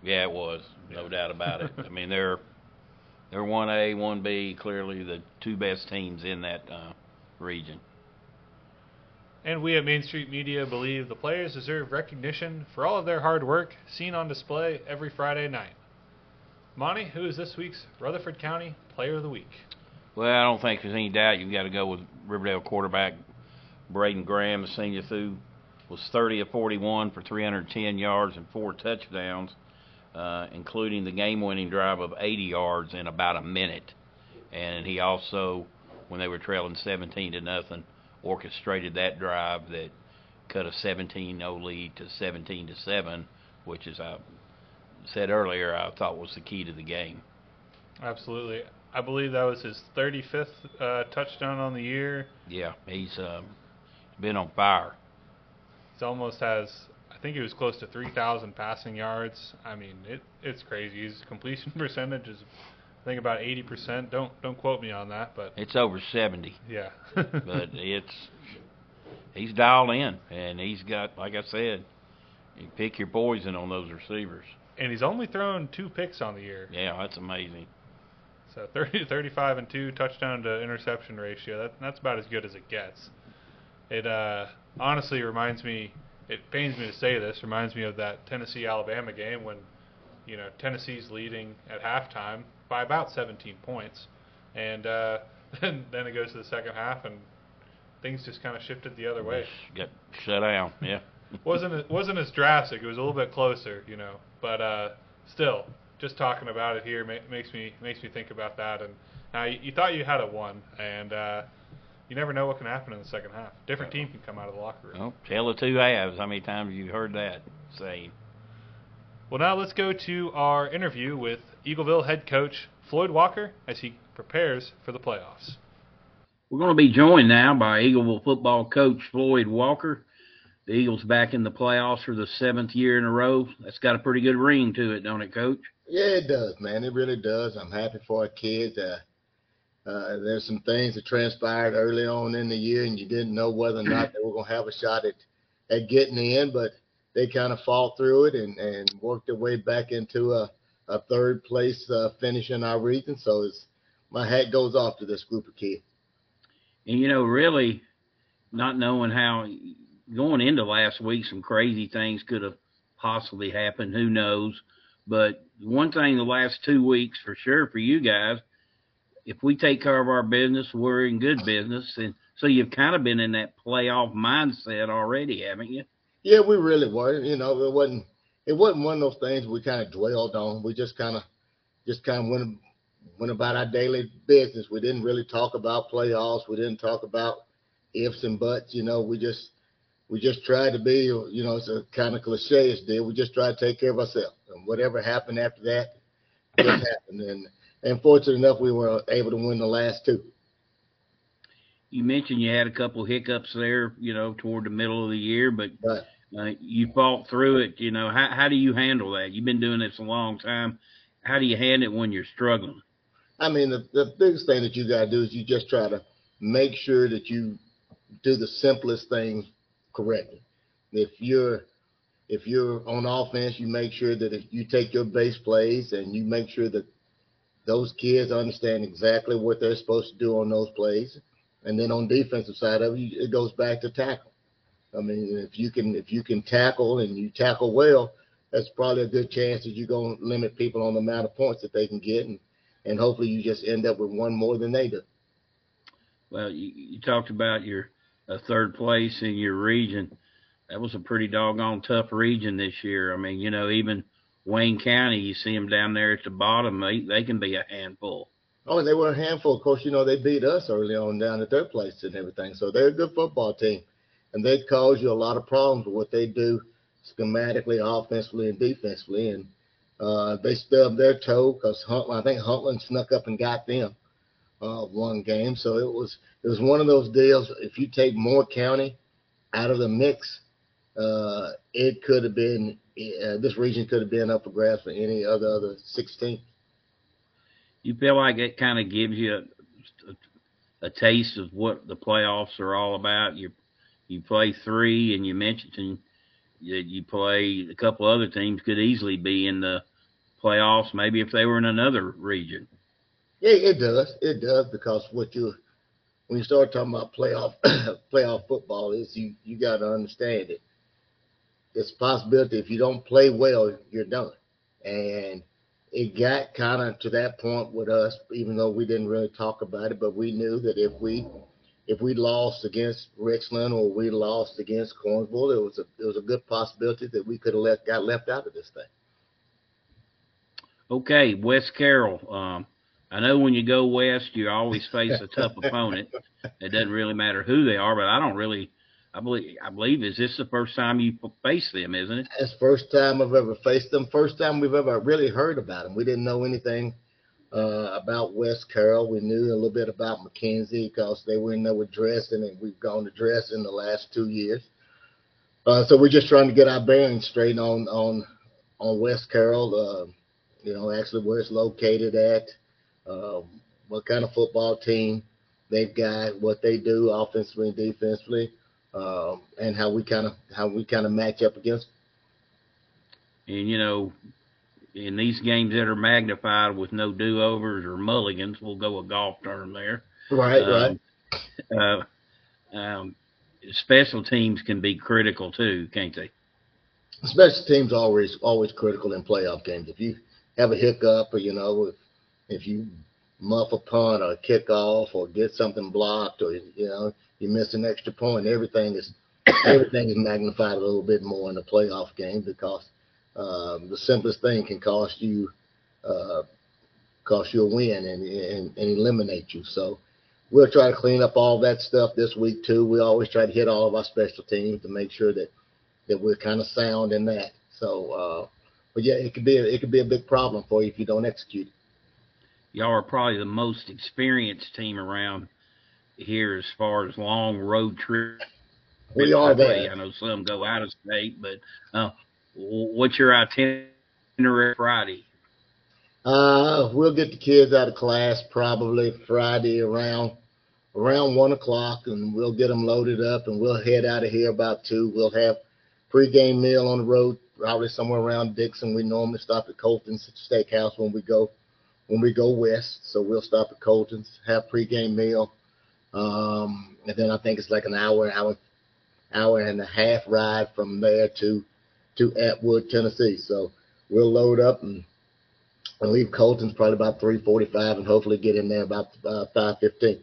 Yeah, it was, no yeah. doubt about it. *laughs* I mean, they're they're one A, one B, clearly the two best teams in that uh, region. And we at Main Street Media believe the players deserve recognition for all of their hard work seen on display every Friday night. Monty, who is this week's Rutherford County Player of the Week? Well, I don't think there's any doubt you've got to go with Riverdale quarterback Braden Graham. The senior through was 30 of 41 for 310 yards and four touchdowns, uh, including the game-winning drive of 80 yards in about a minute. And he also, when they were trailing 17 to nothing, orchestrated that drive that cut a 17-0 lead to 17 to 7, which is I said earlier I thought was the key to the game. Absolutely. I believe that was his 35th uh, touchdown on the year. Yeah, he's um, been on fire. He almost has, I think he was close to 3,000 passing yards. I mean, it it's crazy. His completion *laughs* percentage is, I think, about 80%. Don't don't quote me on that, but it's over 70. Yeah, *laughs* but *laughs* it's he's dialed in, and he's got, like I said, you pick your poison on those receivers. And he's only thrown two picks on the year. Yeah, that's amazing. So 30, 35 and two touchdown to interception ratio. That that's about as good as it gets. It uh, honestly reminds me. It pains me to say this. Reminds me of that Tennessee Alabama game when, you know, Tennessee's leading at halftime by about 17 points, and uh, *laughs* then then it goes to the second half and things just kind of shifted the other way. Get shut down. Yeah. *laughs* wasn't it wasn't as drastic. It was a little bit closer, you know. But uh, still, just talking about it here ma- makes me makes me think about that. And now you, you thought you had a one, and uh, you never know what can happen in the second half. Different team can come out of the locker room. Well, tell the two halves. How many times have you heard that saying? Well, now let's go to our interview with Eagleville head coach Floyd Walker as he prepares for the playoffs. We're going to be joined now by Eagleville football coach Floyd Walker. The Eagles back in the playoffs for the seventh year in a row. That's got a pretty good ring to it, don't it, Coach? Yeah, it does, man. It really does. I'm happy for our kids. Uh, uh, there's some things that transpired early on in the year, and you didn't know whether or not they were going to have a shot at, at getting in, but they kind of fought through it and, and worked their way back into a, a third place uh, finish in our region. So it's, my hat goes off to this group of kids. And, you know, really not knowing how going into last week, some crazy things could have possibly happened. Who knows? But one thing the last two weeks for sure for you guys, if we take care of our business, we're in good business. And so you've kind of been in that playoff mindset already, haven't you? Yeah, we really were. You know, it wasn't it wasn't one of those things we kind of dwelled on. We just kind of just kind of went went about our daily business. We didn't really talk about playoffs. We didn't talk about ifs and buts. You know, we just we just tried to be, you know, it's a kind of cliche it's there. We just tried to take care of ourselves, and whatever happened after that, just happened. And and fortunate enough, we were able to win the last two. You mentioned you had a couple hiccups there, you know, toward the middle of the year, but right. uh, you fought through it. You know, how how do you handle that? You've been doing this a long time. How do you handle it when you're struggling? I mean, the the biggest thing that you got to do is you just try to make sure that you do the simplest things correctly. If you're if you're on offense, you make sure that if you take your base plays and you make sure that those kids understand exactly what they're supposed to do on those plays. And then on defensive side of it, it goes back to tackle. I mean, if you can if you can tackle and you tackle well, that's probably a good chance that you're going to limit people on the amount of points that they can get, and and hopefully you just end up with one more than they do. Well, you, you talked about your a third place in your region. That was a pretty doggone tough region this year. I mean, you know, even Wayne County, you see them down there at the bottom, they they can be a handful. Oh, and they were a handful. Of course, you know they beat us early on down at their place and everything. So they're a good football team, and they cause you a lot of problems with what they do schematically, offensively, and defensively. And uh, they stubbed their toe because I think Huntland snuck up and got them uh, one game. So it was it was one of those deals. If you take Moore County out of the mix, uh, it could have been uh, this region could have been up for grabs for any other other 16. You feel like it kind of gives you a, a, a taste of what the playoffs are all about. You you play three, and you mentioned that you play a couple other teams could easily be in the playoffs. Maybe if they were in another region. Yeah, it does. It does because what you when you start talking about playoff *coughs* playoff football is you you got to understand it. It's a possibility if you don't play well, you're done. And it got kind of to that point with us, even though we didn't really talk about it, but we knew that if we if we lost against Richland or we lost against Cornsville, it was a it was a good possibility that we could have left got left out of this thing. Okay, West Carroll. Um, I know when you go west, you always face a tough opponent. It doesn't really matter who they are, but I don't really. I believe. I believe is this the first time you face them, isn't it? It's first time I've ever faced them. First time we've ever really heard about them. We didn't know anything uh, about West Carroll. We knew a little bit about McKenzie because they were in there with Dresden, and we've gone to Dresden the last two years. Uh, so we're just trying to get our bearings straight on on on West Carroll. Uh, you know, actually where it's located at uh, what kind of football team they've got, what they do offensively and defensively, um, and how we kind of how we kind of match up against. Them. And you know, in these games that are magnified with no do-overs or mulligans, we'll go a golf term there. Right, um, right. Uh, um, special teams can be critical too, can't they? Special teams always always critical in playoff games. If you have a hiccup, or you know, if if you muff a punt or kick off or get something blocked or you know you miss an extra point, everything is *coughs* everything is magnified a little bit more in a playoff game because um, the simplest thing can cost you uh, cost you a win and, and, and eliminate you. So we'll try to clean up all that stuff this week too. We always try to hit all of our special teams to make sure that that we're kind of sound in that. So, uh, but yeah, it could be a, it could be a big problem for you if you don't execute it y'all are probably the most experienced team around here as far as long road trips We are there. I know some go out of state, but uh, what's your itinerary Friday? Uh, we'll get the kids out of class probably Friday around around one o'clock, and we'll get them loaded up, and we'll head out of here about two. We'll have pregame meal on the road, probably somewhere around Dickson. We normally stop at Colton's Steakhouse when we go when we go west, so we'll stop at Colton's, have pregame meal, um, and then I think it's like an hour, hour, hour and a half ride from there to to Atwood, Tennessee. So we'll load up and and leave Colton's probably about 3:45, and hopefully get in there about uh, 5:15.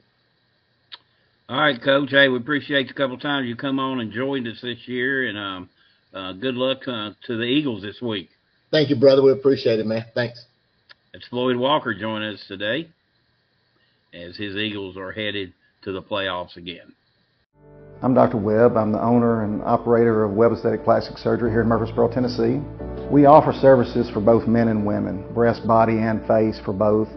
All right, Coach. Hey, we appreciate the couple times you come on and joined us this year, and um, uh, good luck uh, to the Eagles this week. Thank you, brother. We appreciate it, man. Thanks. It's Floyd Walker joining us today as his Eagles are headed to the playoffs again. I'm Dr. Webb. I'm the owner and operator of Webb Aesthetic Plastic Surgery here in Murfreesboro, Tennessee. We offer services for both men and women, breast, body, and face for both.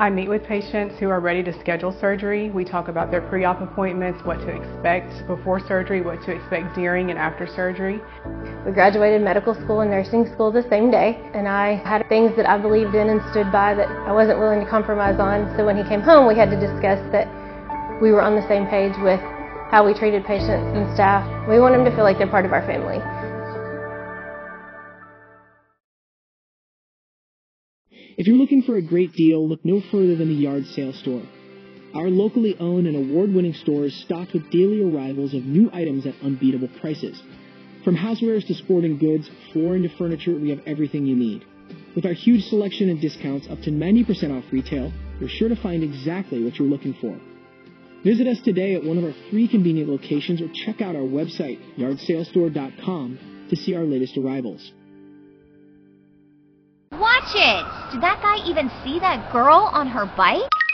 I meet with patients who are ready to schedule surgery. We talk about their pre-op appointments, what to expect before surgery, what to expect during and after surgery. We graduated medical school and nursing school the same day, and I had things that I believed in and stood by that I wasn't willing to compromise on. So when he came home, we had to discuss that we were on the same page with how we treated patients and staff. We want them to feel like they're part of our family. If you're looking for a great deal, look no further than the Yard Sale Store. Our locally owned and award-winning store is stocked with daily arrivals of new items at unbeatable prices. From housewares to sporting goods, flooring to furniture, we have everything you need. With our huge selection and discounts up to 90% off retail, you're sure to find exactly what you're looking for. Visit us today at one of our three convenient locations or check out our website, yardsalestore.com, to see our latest arrivals. Watch it! Did that guy even see that girl on her bike?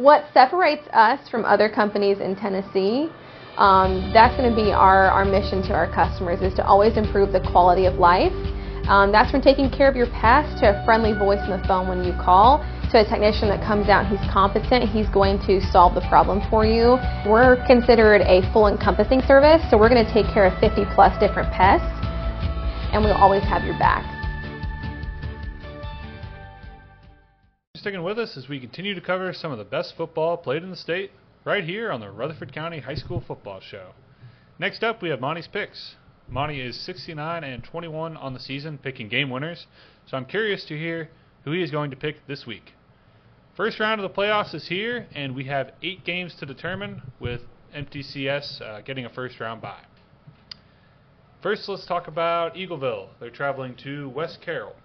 What separates us from other companies in Tennessee, um, that's going to be our, our mission to our customers is to always improve the quality of life. Um, that's from taking care of your past to a friendly voice on the phone when you call to a technician that comes out he's competent he's going to solve the problem for you we're considered a full encompassing service so we're going to take care of 50 plus different pests and we'll always have your back Sticking with us as we continue to cover some of the best football played in the state right here on the Rutherford County High School Football Show. Next up, we have Monty's picks. Monty is 69 and 21 on the season, picking game winners. So I'm curious to hear who he is going to pick this week. First round of the playoffs is here, and we have eight games to determine, with MTCS uh, getting a first round bye. First, let's talk about Eagleville. They're traveling to West Carroll.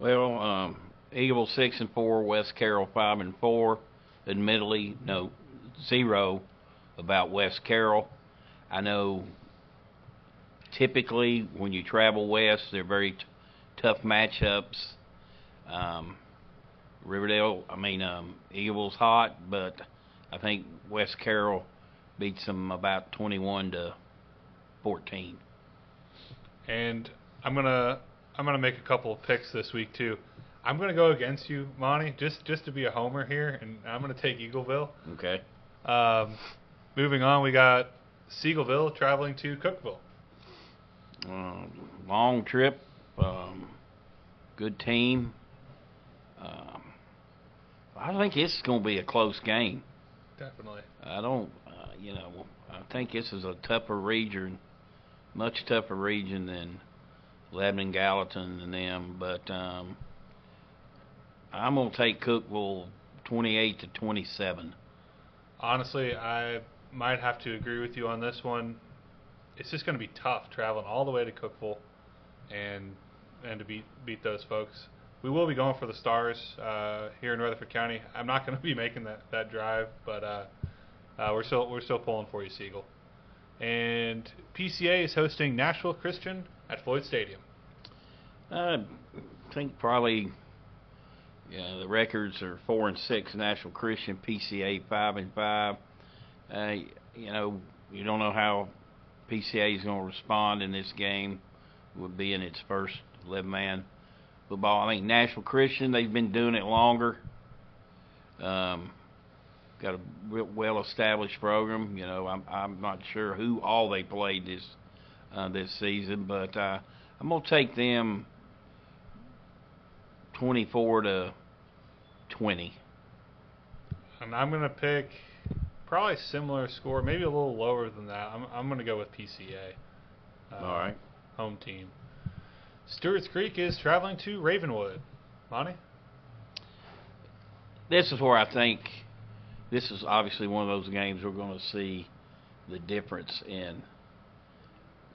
Well, um, Eagle six and four, West Carroll five and four. Admittedly, no zero about West Carroll. I know typically when you travel west, they're very t- tough matchups. Um, Riverdale, I mean, um, Eagle's hot, but I think West Carroll beats them about 21 to 14. And I'm gonna I'm gonna make a couple of picks this week too. I'm gonna go against you, Monty, just just to be a homer here, and I'm gonna take Eagleville. Okay. Um, moving on, we got Seagleville traveling to Cookeville. Um, long trip, um, good team. Um, I think this is going to be a close game. Definitely. I don't, uh, you know, I think this is a tougher region, much tougher region than Lebanon, Gallatin, and them. But um, I'm going to take Cookeville 28 to 27. Honestly, I might have to agree with you on this one. It's just going to be tough traveling all the way to Cookeville and and to beat beat those folks. We will be going for the stars uh, here in Rutherford County. I'm not going *laughs* to be making that, that drive, but uh, uh, we're still we're still pulling for you, Siegel. And PCA is hosting Nashville Christian at Floyd Stadium. I think probably yeah, the records are four and six. Nashville Christian, PCA five and five. Uh, you know, you don't know how PCA is going to respond in this game. Would be in its first 11-man football. I think Nashville Christian they've been doing it longer. Um, got a real well-established program. You know, I'm I'm not sure who all they played this uh, this season, but uh, I'm gonna take them 24 to 20. And I'm gonna pick probably similar score, maybe a little lower than that. I'm I'm gonna go with PCA. Uh, all right. Home team. Stewart's Creek is traveling to Ravenwood. Monty? This is where I think this is obviously one of those games we're going to see the difference in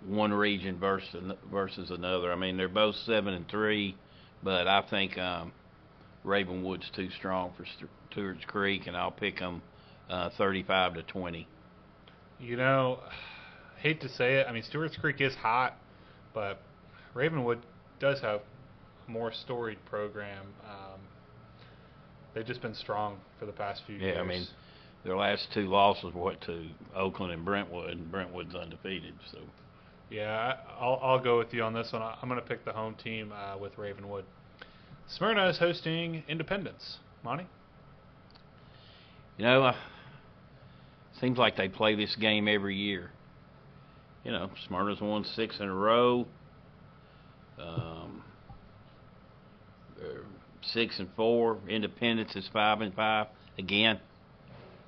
one region versus versus another. I mean, they're both seven and three, but I think um, Ravenwood's too strong for Stewart's Creek, and I'll pick them uh, 35 to 20. You know, hate to say it. I mean, Stewart's Creek is hot, but Ravenwood does have a more storied program. Um, they've just been strong for the past few yeah, years. Yeah, I mean, their last two losses were what to Oakland and Brentwood, and Brentwood's undefeated. So. Yeah, I'll I'll go with you on this one. I'm going to pick the home team uh, with Ravenwood. Smyrna is hosting Independence. Monty. You know, uh, seems like they play this game every year. You know, Smyrna's won six in a row. Um, six and four. Independence is five and five. Again,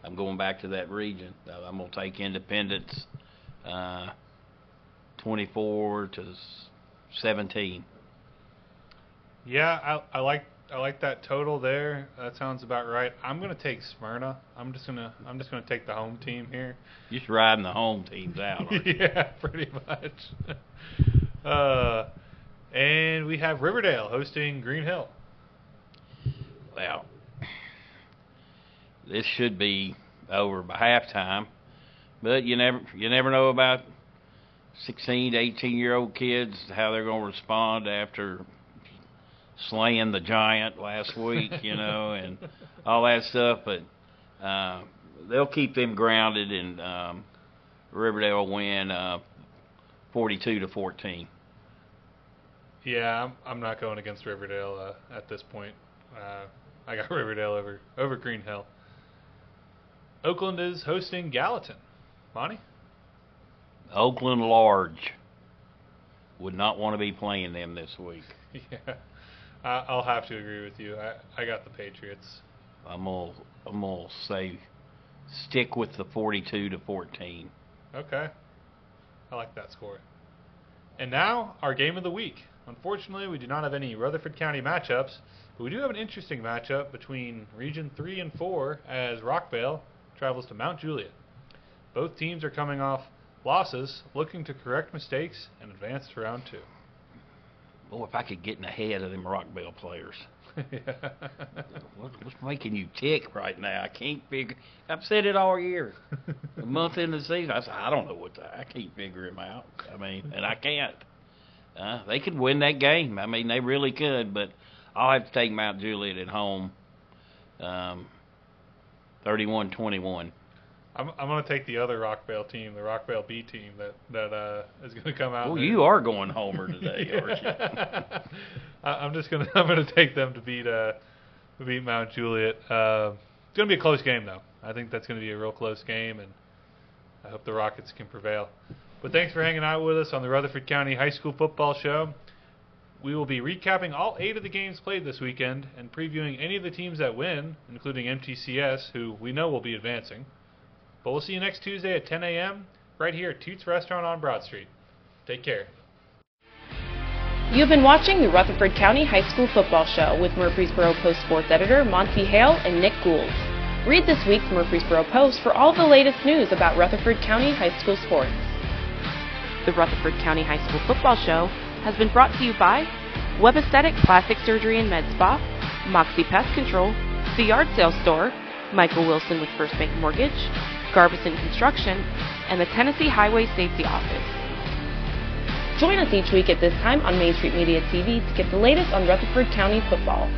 I'm going back to that region. I'm going to take Independence uh, 24 to 17. Yeah, I, I like I like that total there. That sounds about right. I'm gonna take Smyrna. I'm just gonna I'm just gonna take the home team here. You're just riding the home teams out. *laughs* yeah, pretty much. *laughs* uh, and we have Riverdale hosting Green Hill. Well, this should be over by halftime, but you never you never know about 16 to 18 year old kids how they're going to respond after slaying the giant last week, you know, and all that stuff. But uh, they'll keep them grounded, and um, Riverdale will win uh, 42 to 14. Yeah, I'm, I'm not going against Riverdale uh, at this point. Uh, I got *laughs* Riverdale over over Green Hill. Oakland is hosting Gallatin. Monty? Oakland Large would not want to be playing them this week. *laughs* Yeah, I'll have to agree with you. I, I got the Patriots. I'm gonna I'm gonna say stick with the 42 to 14. Okay, I like that score. And now our game of the week. Unfortunately, we do not have any Rutherford County matchups, but we do have an interesting matchup between Region 3 and 4 as Rockvale travels to Mount Juliet. Both teams are coming off losses, looking to correct mistakes and advance to round two. Boy, if I could get in the head of them rock Rockvale players. *laughs* what, what's making you tick right now? I can't figure. I've said it all year. *laughs* a month in the season, I said I don't know what the, I can't figure him out. I mean, and I can't. Uh, they could win that game. I mean, they really could, but I'll have to take Mount Juliet at home. Um, 31-21. I'm I'm going to take the other Rockvale team, the Rockvale B team that that uh, is going to come out. Well, you are going Homer today, *laughs* aren't you? I, am just going *laughs* to I'm going to take them to beat uh beat Mount Juliet. Uh, it's going to be a close game though. I think that's going to be a real close game, and I hope the Rockets can prevail. But thanks for hanging out with us on the Rutherford County High School Football Show. We will be recapping all eight of the games played this weekend and previewing any of the teams that win, including MTCS, who we know will be advancing. But we'll see you next Tuesday at 10 a.m. right here at Toots Restaurant on Broad Street. Take care. You've been watching the Rutherford County High School Football Show with Murfreesboro Post Sports Editor Monty Hale and Nick Gould. Read this week's Murfreesboro Post for all the latest news about Rutherford County High School sports. The Rutherford County High School Football Show has been brought to you by Webb Aesthetic Plastic Surgery and Med Spa, Moxie Pest Control, The Yard Sale Store, Michael Wilson with First Bank Mortgage, Garbison Construction, and the Tennessee Highway Safety Office. Join us each week at this time on Main Street Media TV to get the latest on Rutherford County football.